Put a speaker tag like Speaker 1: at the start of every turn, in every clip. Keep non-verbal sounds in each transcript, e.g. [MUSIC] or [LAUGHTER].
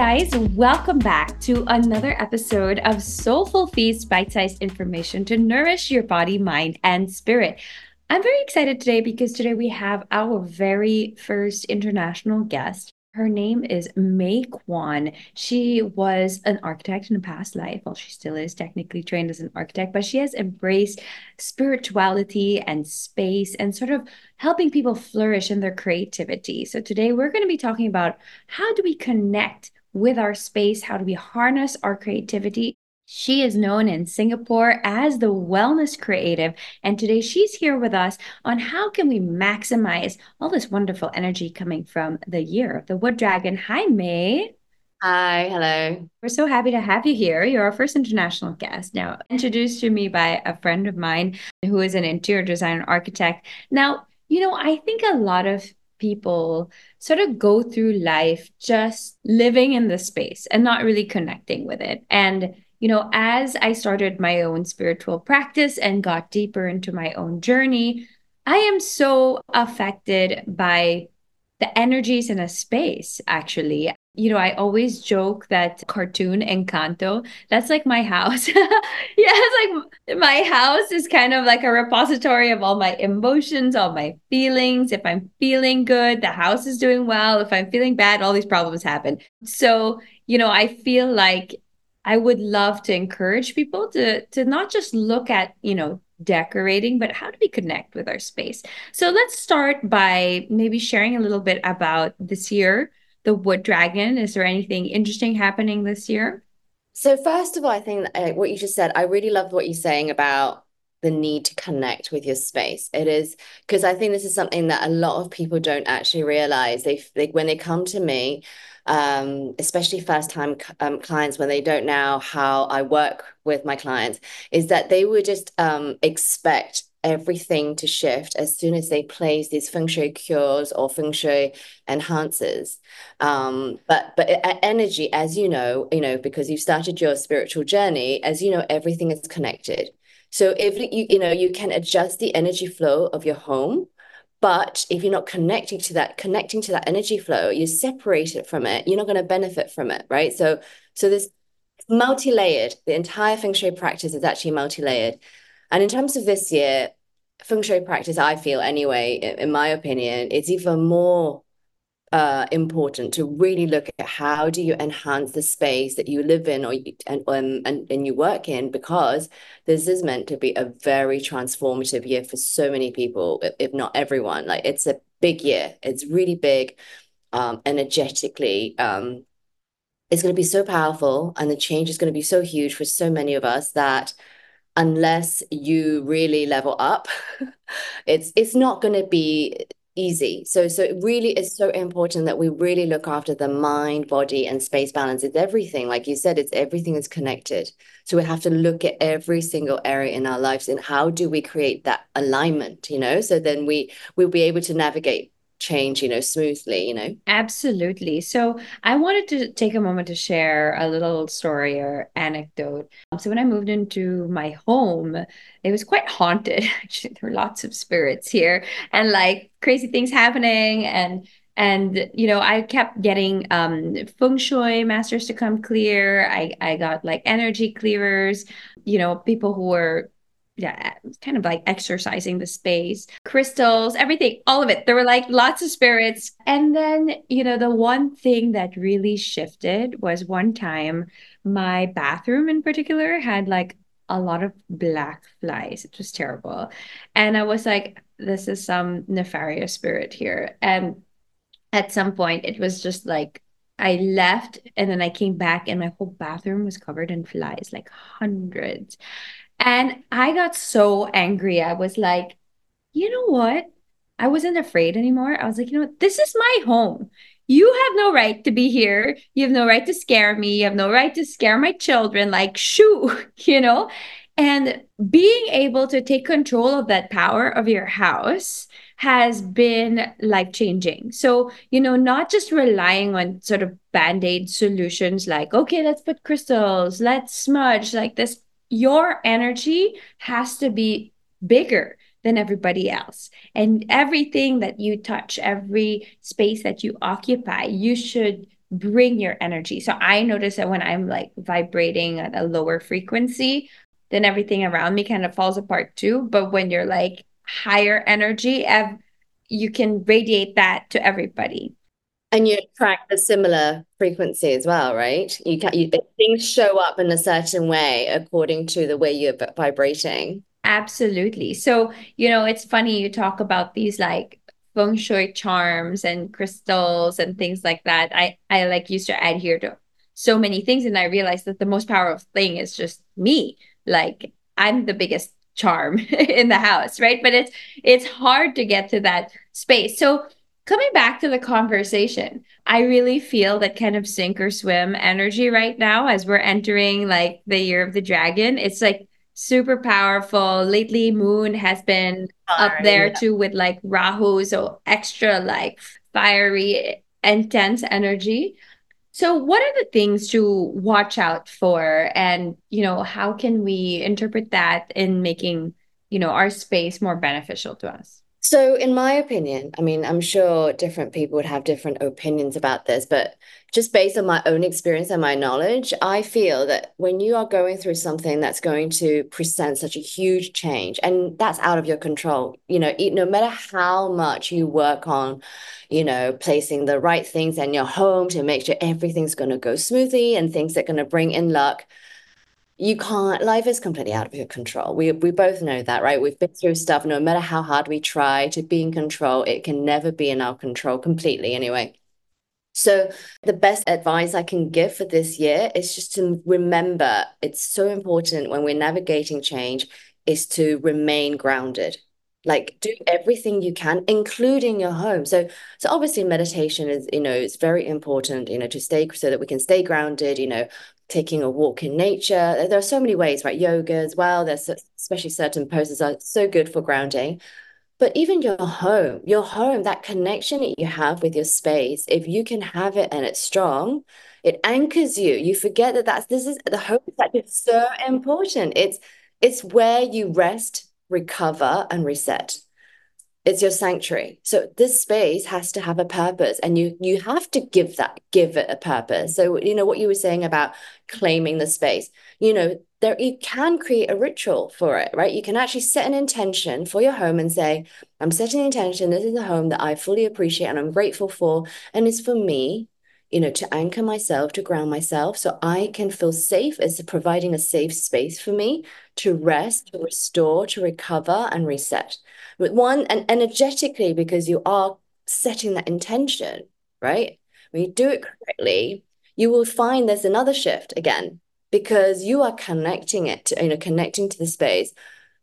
Speaker 1: guys, welcome back to another episode of Soulful Feasts bite sized information to nourish your body, mind, and spirit. I'm very excited today because today we have our very first international guest. Her name is Mae Kwan. She was an architect in a past life. Well, she still is technically trained as an architect, but she has embraced spirituality and space and sort of helping people flourish in their creativity. So today we're going to be talking about how do we connect with our space? How do we harness our creativity? She is known in Singapore as the wellness creative and today she's here with us on how can we maximize all this wonderful energy coming from the year of the wood dragon. Hi Mae.
Speaker 2: Hi, hello.
Speaker 1: We're so happy to have you here. You're our first international guest. Now, introduced to me by a friend of mine who is an interior designer architect. Now, you know, I think a lot of people sort of go through life just living in the space and not really connecting with it. And you know, as I started my own spiritual practice and got deeper into my own journey, I am so affected by the energies in a space, actually. You know, I always joke that cartoon Encanto, that's like my house. [LAUGHS] yeah, it's like my house is kind of like a repository of all my emotions, all my feelings. If I'm feeling good, the house is doing well. If I'm feeling bad, all these problems happen. So, you know, I feel like I would love to encourage people to to not just look at, you know, decorating, but how do we connect with our space? So let's start by maybe sharing a little bit about this year, the Wood Dragon. Is there anything interesting happening this year?
Speaker 2: So first of all, I think uh, what you just said, I really loved what you're saying about the need to connect with your space. It is because I think this is something that a lot of people don't actually realize. They, they when they come to me, um, especially first time um, clients when they don't know how I work with my clients, is that they would just um, expect everything to shift as soon as they place these feng shui cures or feng shui enhancers. Um, but but energy, as you know, you know because you've started your spiritual journey, as you know, everything is connected. So if you you know you can adjust the energy flow of your home but if you're not connecting to that, connecting to that energy flow, you separate it from it, you're not going to benefit from it, right? So, so this multi-layered. The entire feng shui practice is actually multi-layered. And in terms of this year, feng shui practice, I feel anyway, in my opinion, it's even more uh, important to really look at how do you enhance the space that you live in or and, um, and and you work in because this is meant to be a very transformative year for so many people if not everyone. Like it's a big year. It's really big um energetically um it's going to be so powerful and the change is going to be so huge for so many of us that unless you really level up [LAUGHS] it's it's not going to be easy. So so it really is so important that we really look after the mind, body, and space balance. It's everything. Like you said, it's everything is connected. So we have to look at every single area in our lives and how do we create that alignment, you know? So then we we'll be able to navigate change you know smoothly you know?
Speaker 1: Absolutely. So i wanted to take a moment to share a little story or anecdote. So when i moved into my home it was quite haunted [LAUGHS] actually. There were lots of spirits here and like crazy things happening and and you know i kept getting um feng shui masters to come clear. I i got like energy clearers you know people who were yeah, kind of like exercising the space, crystals, everything, all of it. There were like lots of spirits. And then, you know, the one thing that really shifted was one time my bathroom in particular had like a lot of black flies. It was terrible. And I was like, this is some nefarious spirit here. And at some point, it was just like, I left and then I came back and my whole bathroom was covered in flies, like hundreds. And I got so angry. I was like, you know what? I wasn't afraid anymore. I was like, you know what? This is my home. You have no right to be here. You have no right to scare me. You have no right to scare my children. Like, shoo, [LAUGHS] you know? And being able to take control of that power of your house has been life changing. So, you know, not just relying on sort of band aid solutions like, okay, let's put crystals, let's smudge, like this your energy has to be bigger than everybody else. And everything that you touch, every space that you occupy, you should bring your energy. So I notice that when I'm like vibrating at a lower frequency, then everything around me kind of falls apart too. But when you're like higher energy, you can radiate that to everybody.
Speaker 2: And you attract a similar frequency as well, right? You can you things show up in a certain way according to the way you're vibrating.
Speaker 1: Absolutely. So, you know, it's funny you talk about these like feng shui charms and crystals and things like that. I I like used to adhere to so many things and I realized that the most powerful thing is just me. Like I'm the biggest charm [LAUGHS] in the house, right? But it's it's hard to get to that space. So coming back to the conversation, I really feel that kind of sink or swim energy right now as we're entering like the year of the dragon. It's like super powerful. Lately, Moon has been up there yeah. too with like Rahu, so extra like fiery, intense energy. So, what are the things to watch out for? And, you know, how can we interpret that in making, you know, our space more beneficial to us?
Speaker 2: So, in my opinion, I mean, I'm sure different people would have different opinions about this, but just based on my own experience and my knowledge, I feel that when you are going through something that's going to present such a huge change, and that's out of your control, you know, no matter how much you work on, you know, placing the right things in your home to make sure everything's going to go smoothly and things that are going to bring in luck you can't life is completely out of your control. We we both know that right? We've been through stuff no matter how hard we try to be in control it can never be in our control completely anyway. So the best advice i can give for this year is just to remember it's so important when we're navigating change is to remain grounded. Like do everything you can including your home. So so obviously meditation is you know it's very important you know to stay so that we can stay grounded you know taking a walk in nature. There are so many ways, right? Yoga as well. There's especially certain poses are so good for grounding. But even your home, your home, that connection that you have with your space, if you can have it and it's strong, it anchors you. You forget that that's this is the home is actually so important. It's it's where you rest, recover, and reset it's your sanctuary. So this space has to have a purpose and you you have to give that give it a purpose. So you know what you were saying about claiming the space you know there you can create a ritual for it right? You can actually set an intention for your home and say i'm setting an intention. This is a home that i fully appreciate and i'm grateful for and it's for me you know to anchor myself to ground myself so i can feel safe as providing a safe space for me to rest to restore to recover and reset. With one and energetically because you are setting that intention right? When you do it correctly you will find there's another shift again because you are connecting it to, you know connecting to the space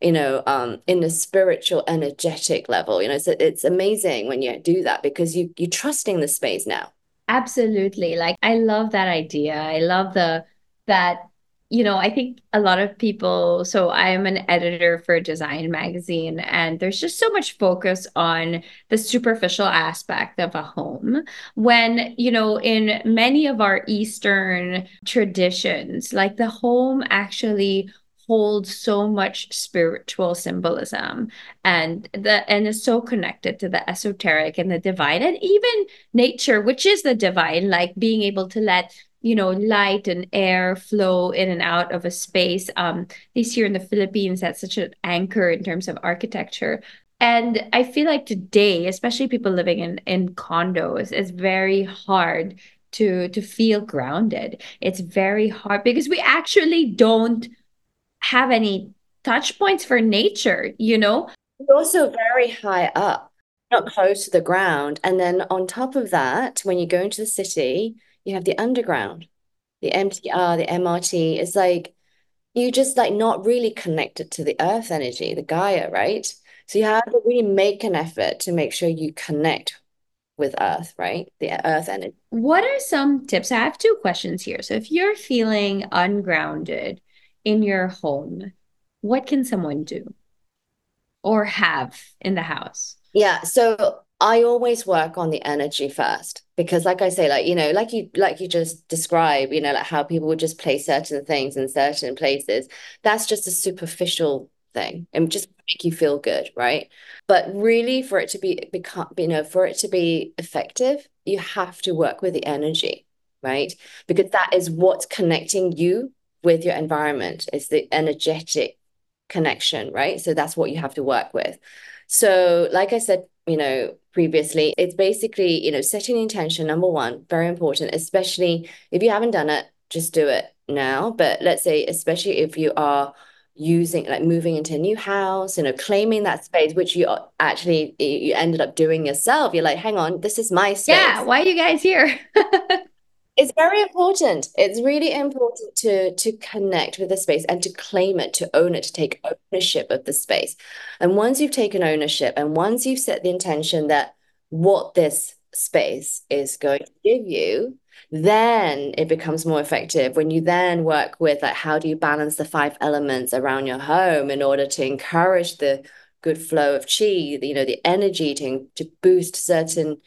Speaker 2: you know um in a spiritual energetic level. You know so it's amazing when you do that because you you're trusting the space now
Speaker 1: absolutely like i love that idea i love the that you know, I think a lot of people, so I am an editor for a design magazine, and there's just so much focus on the superficial aspect of a home. When, you know, in many of our Eastern traditions, like the home actually holds so much spiritual symbolism and the and is so connected to the esoteric and the divine and even nature which is the divine like being able to let you know light and air flow in and out of a space. Um here in the philippines that's such an anchor in terms of architecture. And i feel like today especially people living in in condos is very hard to to feel grounded. It's very hard because we actually don't have any touch points for nature you know
Speaker 2: we're also very high up not close to the ground and then on top of that when you go into the city you have the underground, the MTR, the MRT. It's like you just like not really connected to the earth energy, the Gaia, right? So you have to really make an effort to make sure you connect with earth, right? The earth energy.
Speaker 1: What are some tips? I have two questions here. So if you're feeling ungrounded in your home, what can someone do or have in the house?
Speaker 2: Yeah. So I always work on the energy first because like I say like you know like you like you just describe you know like how people would just place certain things in certain places that's just a superficial thing and just make you feel good right but really for it to be become you know for it to be effective you have to work with the energy right? Because that is what's connecting you with your environment. is the energetic connection, right? So that's what you have to work with. So, like I said, you know, previously, it's basically, you know, setting intention, number one, very important, especially if you haven't done it, just do it now. But let's say, especially if you are using like moving into a new house you know claiming that space which you actually you ended up doing yourself you're like hang on this is my space
Speaker 1: yeah why are you guys here [LAUGHS]
Speaker 2: it's very important. It's really important to to connect with the space and to claim it to own it to take ownership of the space. And once you've taken ownership and once you've set the intention that what this space is going to give you then it becomes more effective. When you then work with like how do you balance the five elements around your home in order to encourage the good flow of chi you know the energy to, to boost certain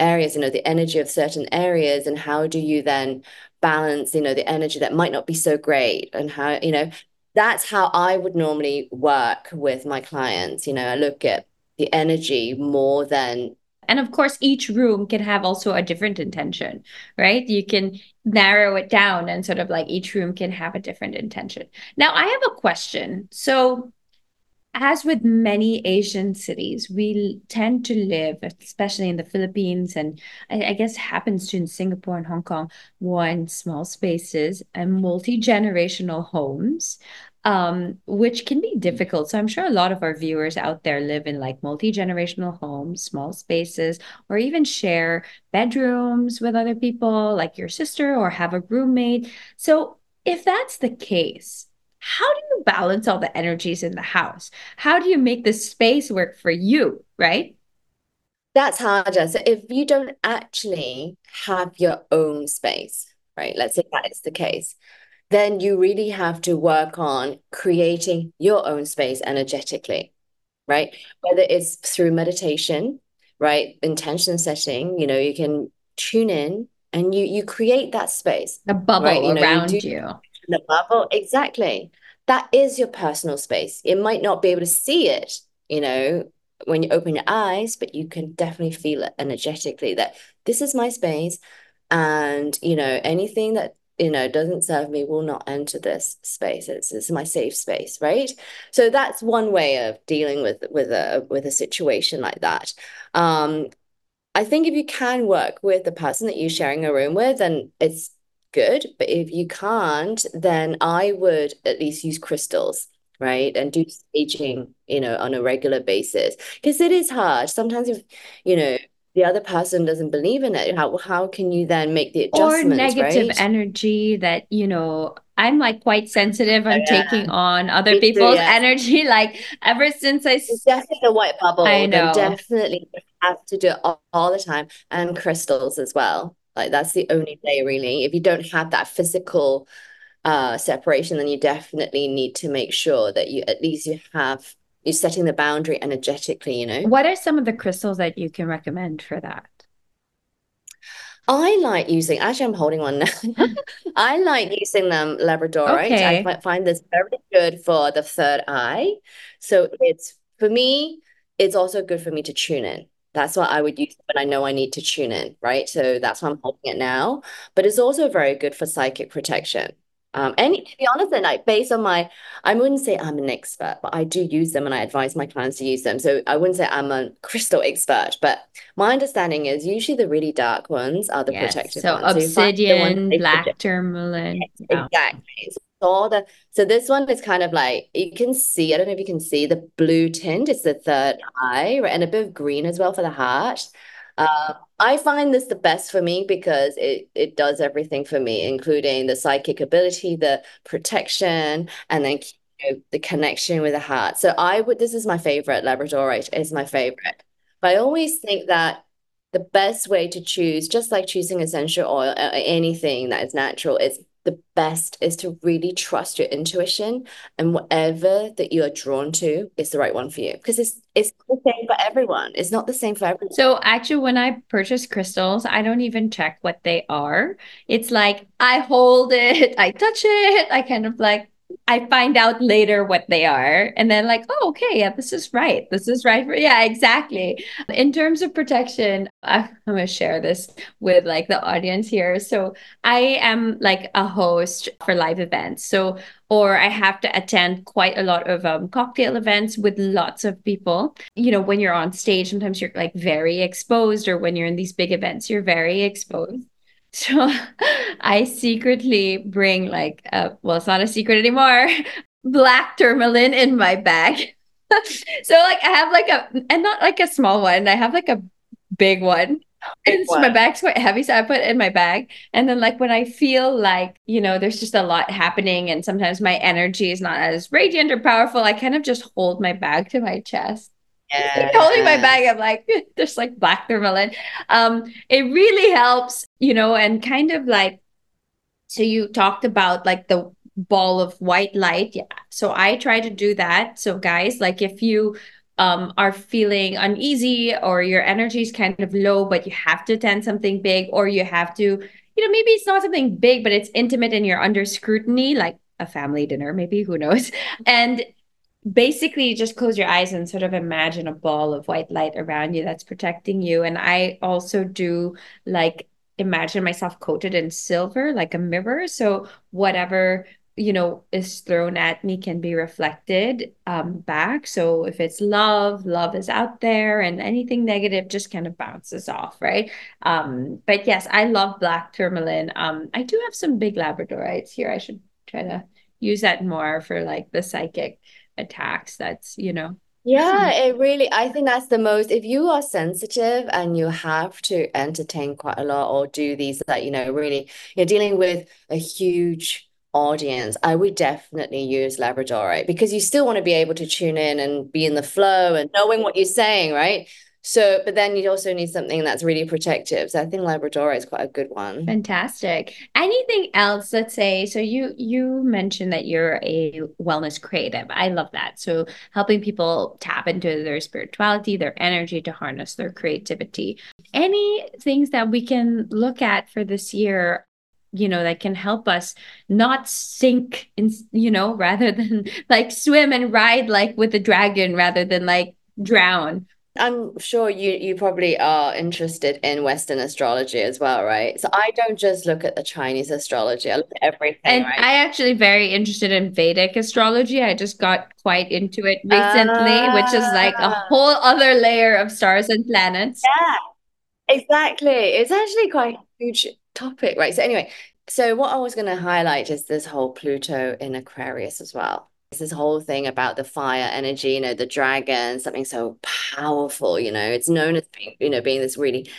Speaker 2: areas you know the energy of certain areas and how do you then balance you know the energy that might not be so great and how you know that's how i would normally work with my clients you know i look at the energy more than
Speaker 1: and of course, each room can have also a different intention, right? You can narrow it down and sort of like each room can have a different intention. Now, I have a question. So, as with many Asian cities, we tend to live, especially in the Philippines, and I, guess happens to in Singapore and Hong Kong, in small spaces and multi generational homes um, which can be difficult. So I'm sure a lot of our viewers out there live in like multi-generational homes, small spaces, or even share bedrooms with other people, like your sister, or have a roommate. So if that's the case, how do you balance all the energies in the house? How do you make the space work for you, right?
Speaker 2: That's harder. So if you don't actually have your own space, right? Let's say that is the case then you really have to work on creating your own space energetically, right? Whether it's through meditation, right? Intention setting, you know, you can tune in and you you create that space.
Speaker 1: The bubble right? you around know, you, you.
Speaker 2: The bubble, exactly. That is your personal space. It might not be able to see it, you know, when you open your eyes, but you can definitely feel it energetically that this is my space. And, you know, anything that you know doesn't serve me will not enter this space it's, it's my safe space right so that's one way of dealing with with a with a situation like that um i think if you can work with the person that you're sharing a room with then it's good but if you can't then i would at least use crystals right? And do staging you know on a regular basis. Because it is hard. Sometimes if you know the other person doesn't believe in it how how can you then make the adjustments
Speaker 1: or negative
Speaker 2: right?
Speaker 1: energy that you know i'm like quite sensitive. I'm oh, yeah. taking on other Me people's too, energy. [LAUGHS] Like ever since i
Speaker 2: it's definitely the white bubble. I know. definitely have to do it all, all the time. And crystals as well like that's the only way really if you don't have that physical uh separation then you definitely need to make sure that you at least you have you're setting the boundary energetically, you know.
Speaker 1: What are some of the crystals that you can recommend for that?
Speaker 2: I like using, actually, I'm holding one now. [LAUGHS] [LAUGHS] I like using them Labradorite. Okay. I find this very good for the third eye. So it's, for me, it's also good for me to tune in. That's what I would use when I know I need to tune in, right? So that's why I'm holding it now. But it's also very good for psychic protection. Um, and to be honest, and like based on my, I wouldn't say I'm an expert, but I do use them and I advise my clients to use them. So I wouldn't say I'm a crystal expert, but my understanding is usually the really dark ones are the yes. protective
Speaker 1: so
Speaker 2: ones.
Speaker 1: Obsidian, so obsidian, black protect. tourmaline.
Speaker 2: Yes, exactly. So all the so this one is kind of like you can see, I don't know if you can see the blue tint, it's the third eye, right? And a bit of green as well for the heart. Uh, I find this the best for me because it it does everything for me, including the psychic ability, the protection, and then you know, the connection with the heart. So I would this is my favorite Labradorite is my favorite. But I always think that the best way to choose, just like choosing essential oil, anything that is natural, is the best is to really trust your intuition and whatever that you are drawn to is the right one for you because it's it's the same for everyone. It's not the same for everyone.
Speaker 1: So actually when i purchase crystals i don't even check what they are. It's like i hold it i touch it i kind of like I find out later what they are. And then, like, oh, okay, yeah, this is right. This is right. For, yeah, exactly. In terms of protection, [LAUGHS] I'm to share this with like the audience here. So I am like a host for live events. So, or I have to attend quite a lot of um, cocktail events with lots of people. You know, when you're on stage, sometimes you're like very exposed, or when you're in these big events, you're very exposed. [LAUGHS] So I secretly bring like uh well it's not a secret anymore [LAUGHS] black tourmaline in my bag. [LAUGHS] so like I have like a and not like a small one. I have like a big one. And so my bag's quite heavy, so I put it in my bag. And then like when I feel like, you know, there's just a lot happening and sometimes my energy is not as radiant or powerful, I kind of just hold my bag to my chest yeah. holding my bag. I'm like, [LAUGHS] there's like black tourmaline. Um, it really helps, you know, and kind of like, so you talked about like the ball of white light. Yeah. So I try to do that. So guys, like if you um, are feeling uneasy or your energy is kind of low, but you have to attend something big, or you have to, you know, maybe it's not something big, but it's intimate and you're under scrutiny, like a family dinner, maybe, who knows? [LAUGHS] And basically just close your eyes and sort of imagine a ball of white light around you that's protecting you. And I also do like imagine myself coated in silver, like a mirror. So whatever you know is thrown at me can be reflected um back so if it's love love is out there and anything negative just kind of bounces off right um but yes i love black tourmaline um i do have some big labradorites here i should try to use that more for like the psychic attacks that's you know.
Speaker 2: Yeah it really i think that's the most if you are sensitive and you have to entertain quite a lot or do these that you know really you're dealing with a huge audience i would definitely use labradorite because you still want to be able to tune in and be in the flow and knowing what you're saying right so, but then you also need something that's really protective. So I think Labrador is quite a good one.
Speaker 1: Fantastic. Anything else? Let's say, so you you mentioned that you're a wellness creative. I love that. So helping people tap into their spirituality, their energy to harness their creativity. Any things that we can look at for this year you know that can help us not sink in you know [LAUGHS] rather than like swim and ride like with a dragon rather than like drown
Speaker 2: I'm sure you you probably are interested in Western astrology as well, right? So I don't just look at the Chinese astrology; I look at everything.
Speaker 1: And
Speaker 2: right?
Speaker 1: I actually very interested in Vedic astrology. I just got quite into it recently, uh, which is like a ah. whole other layer of stars and planets.
Speaker 2: Yeah, exactly. It's actually quite a huge topic, right? So anyway, so what I was going to highlight is this whole Pluto in Aquarius as well this whole thing about the fire energy, you know, the dragon, something so powerful, you know, it's known as being, you know, being this really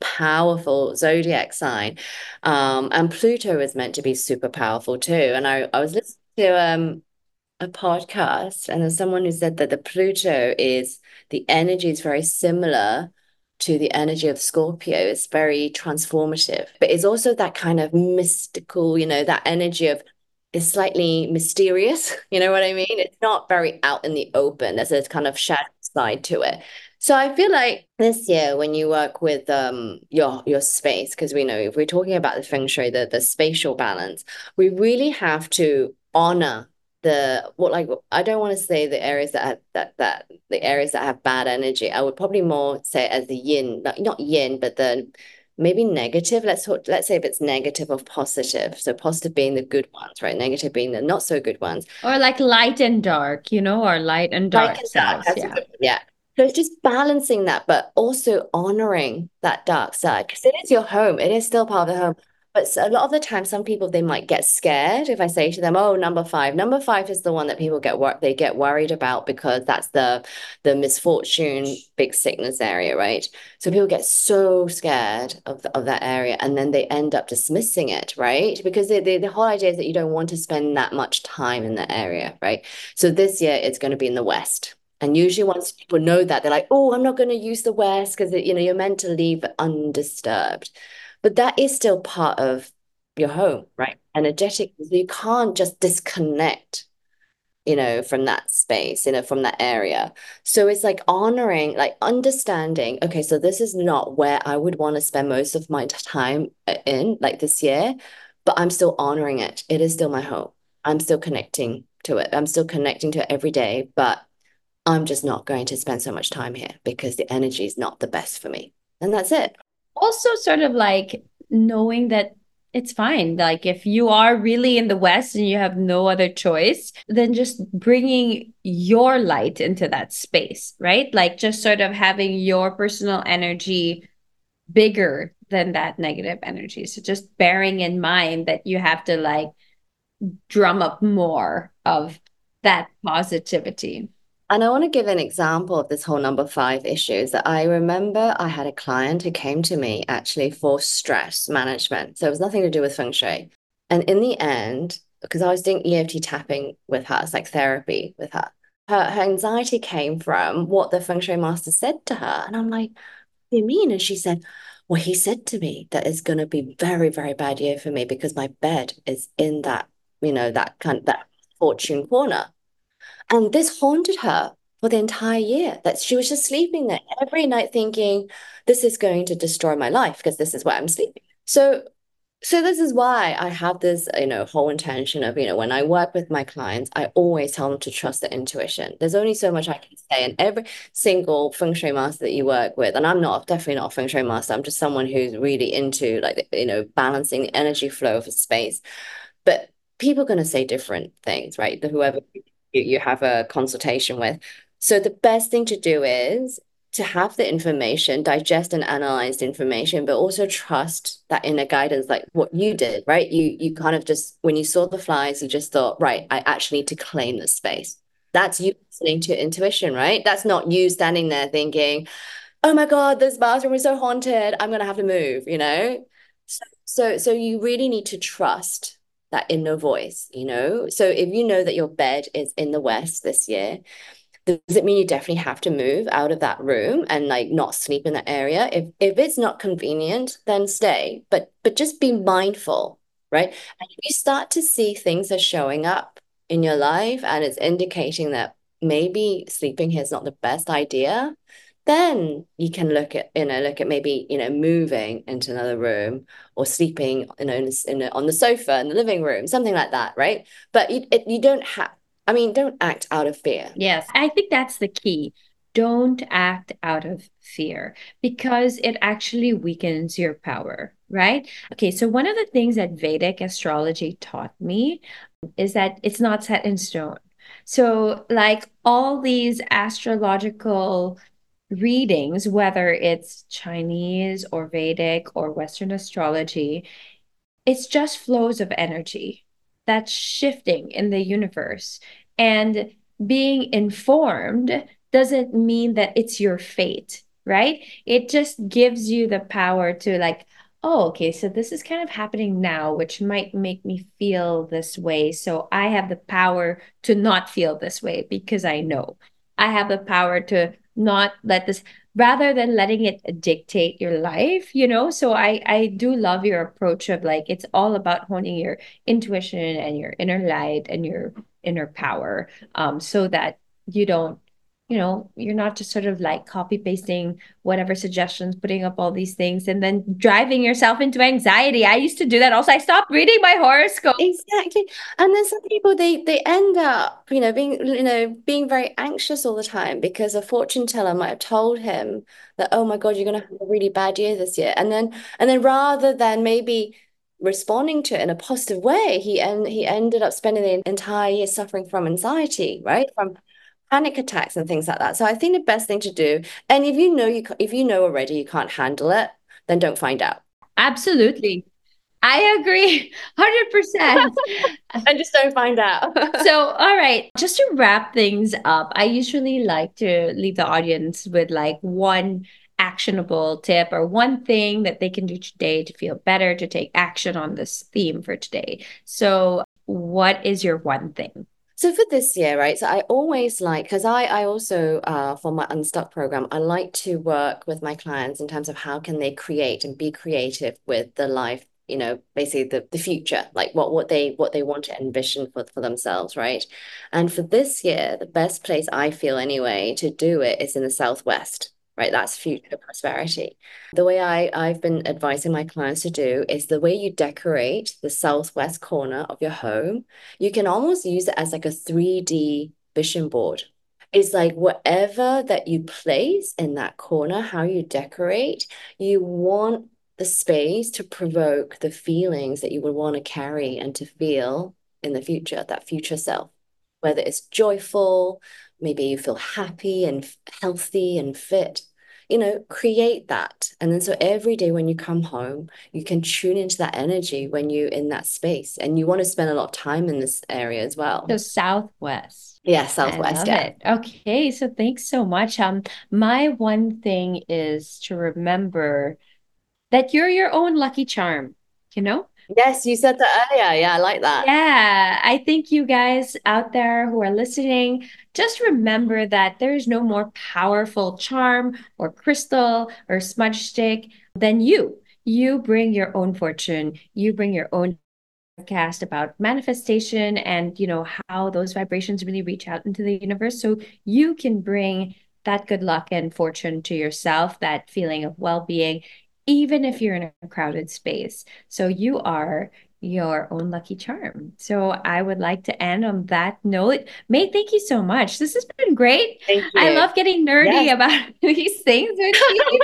Speaker 2: powerful zodiac sign. Um, and Pluto is meant to be super powerful too. And I, I was listening to um a podcast and there's someone who said that the Pluto is the energy is very similar to the energy of Scorpio. It's very transformative, but it's also that kind of mystical, you know, that energy of is slightly mysterious. [LAUGHS] You know what I mean? It's not very out in the open. There's a kind of shadow side to it. So I feel like this year when you work with um your your space, because we know if we're talking about the feng shui, the the spatial balance, we really have to honor the what like I don't want to say the areas that have that that the areas that have bad energy. I would probably more say as the yin, not, not yin, but the maybe negative. Let's talk, let's say if it's negative or positive. So positive being the good ones, right? Negative being the not so good ones.
Speaker 1: Or like light and dark, you know, or light and dark. Light and dark.
Speaker 2: Yeah. yeah. So it's just balancing that, but also honoring that dark side because it is your home. It is still part of the home. But a lot of the time, some people they might get scared if I say to them, "Oh, number five. Number five is the one that people get they get worried about because that's the the misfortune, big sickness area, right? So people get so scared of of that area, and then they end up dismissing it, right? Because the, the the whole idea is that you don't want to spend that much time in that area, right? So this year it's going to be in the west. And usually, once people know that, they're like, "Oh, I'm not going to use the West because you know you're meant to leave undisturbed." But that is still part of your home, right? Energetic, you can't just disconnect, you know, from that space, you know, from that area. So it's like honoring, like understanding, okay, so this is not where I would want to spend most of my time uh, in, like this year, but I'm still honoring it. It is still my home. I'm still connecting to it. I'm still connecting to it every day, but I'm just not going to spend so much time here because the energy is not the best for me. And that's it.
Speaker 1: Also, sort of like knowing that it's fine. Like if you are really in the West and you have no other choice, then just bringing your light into that space, right? Like just sort of having your personal energy bigger than that negative energy. So just bearing in mind that you have to like drum up more of that positivity.
Speaker 2: And I want to give an example of this whole number five issues that I remember I had a client who came to me actually for stress management. So it was nothing to do with feng shui. And in the end, because I was doing EFT tapping with her, it's like therapy with her. Her, her anxiety came from what the feng shui master said to her. And I'm like, what do you mean? And she said, well, he said to me that it's going to be very, very bad year for me because my bed is in that, you know, that kind of that fortune corner. And this haunted her for the entire year that she was just sleeping there every night thinking, this is going to destroy my life because this is where I'm sleeping. So so this is why I have this, you know, whole intention of, you know, when I work with my clients, I always tell them to trust their intuition. There's only so much I can say, and every single feng shui master that you work with, and I'm not definitely not a feng shui master. I'm just someone who's really into like, you know, balancing the energy flow of a space. But people are going to say different things, right? The whoever you, you have a consultation with. So the best thing to do is to have the information, digest and analyze the information, but also trust that inner guidance, like what you did, right? You you kind of just when you saw the flies, you just thought, right, I actually need to claim this space. That's you listening to intuition, right? That's not you standing there thinking, oh my God, this bathroom is so haunted. I'm gonna have to move, you know? So so so you really need to trust that inner voice, you know? So if you know that your bed is in the west this year, does it mean you definitely have to move out of that room and like not sleep in that area? If if it's not convenient, then stay. But but just be mindful, right? And if you start to see things are showing up in your life and it's indicating that maybe sleeping here is not the best idea, then you can look at you know look at maybe you know moving into another room or sleeping you know in, in on the sofa in the living room something like that right? But you it, you don't have i mean don't act out of fear.
Speaker 1: Yes i think that's the key. Don't act out of fear because it actually weakens your power right? Okay so one of the things that vedic astrology taught me is that it's not set in stone. So like all these astrological readings, whether it's Chinese or Vedic or Western astrology, it's just flows of energy that's shifting in the universe. And being informed doesn't mean that it's your fate, right? It just gives you the power to, like, oh, okay, so this is kind of happening now, which might make me feel this way. So I have the power to not feel this way because I know. I have the power to not let this rather than letting it dictate your life you know? So i i do love your approach of like it's all about honing your intuition and your inner light and your inner power um so that you don't you know, you're not just sort of like copy pasting whatever suggestions, putting up all these things, and then driving yourself into anxiety. I used to do that. Also, I stopped reading my horoscope.
Speaker 2: Exactly. And then some people they they end up, you know, being you know being very anxious all the time because a fortune teller might have told him that, oh my God, you're gonna have a really bad year this year, and then and then rather than maybe responding to it in a positive way, he and he ended up spending the entire year suffering from anxiety, right? From panic attacks and things like that. So I think the best thing to do, and if you know you if you know already you can't handle it, then don't find out.
Speaker 1: Absolutely. I agree [LAUGHS] 100%. [LAUGHS]
Speaker 2: and just don't find out. [LAUGHS]
Speaker 1: so, all right, just to wrap things up, I usually like to leave the audience with like one actionable tip or one thing that they can do today to feel better, to take action on this theme for today. So, what is your one thing?
Speaker 2: So for this year, right? So I always like because I I also uh for my Unstuck program, I like to work with my clients in terms of how can they create and be creative with the life, you know, basically the the future, like what what they what they want to envision for for themselves, right? And for this year, the best place I feel anyway to do it is in the Southwest. Right? That's future prosperity. The way I, I've been advising my clients to do is the way you decorate the southwest corner of your home, you can almost use it as like a 3D vision board. It's like whatever that you place in that corner, how you decorate, you want the space to provoke the feelings that you would want to carry and to feel in the future, that future self, whether it's joyful, maybe you feel happy and healthy and fit you know create that. And then so every day when you come home you can tune into that energy when you're in that space and you want to spend a lot of time in this area as well.
Speaker 1: So southwest.
Speaker 2: Yeah southwest yeah.
Speaker 1: it. okay so thanks so much. Um my one thing is to remember that you're your own lucky charm you know
Speaker 2: Yes, you said that earlier. Yeah, I like that.
Speaker 1: Yeah, I think you guys out there who are listening, just remember that there's no more powerful charm or crystal or smudge stick than you. You bring your own fortune, you bring your own podcast about manifestation and you know how those vibrations really reach out into the universe so you can bring that good luck and fortune to yourself that feeling of well-being even if you're in a crowded space. So you are your own lucky charm. So I would like to end on that note. Mae, thank you so much. This has been great. I love getting nerdy yes. about [LAUGHS] these things with you.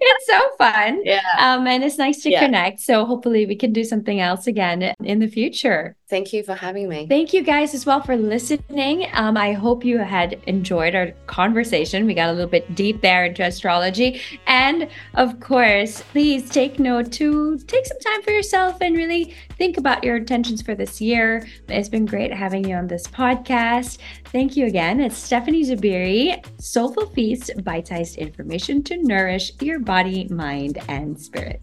Speaker 1: it's so fun. [LAUGHS]
Speaker 2: Yeah.
Speaker 1: Um, and it's nice to yeah. connect. So hopefully we can do something else again in the future.
Speaker 2: Thank you for having me.
Speaker 1: Thank you guys as well for listening. Um, I hope you had enjoyed our conversation. We got a little bit deep there into astrology. And of course, please take note to take some time for yourself and really think about your intentions for this year. It's been great having you on this podcast. Thank you again. It's Stephanie Zubiri, Soulful Feasts, bite sized information to nourish your body, mind, and spirit.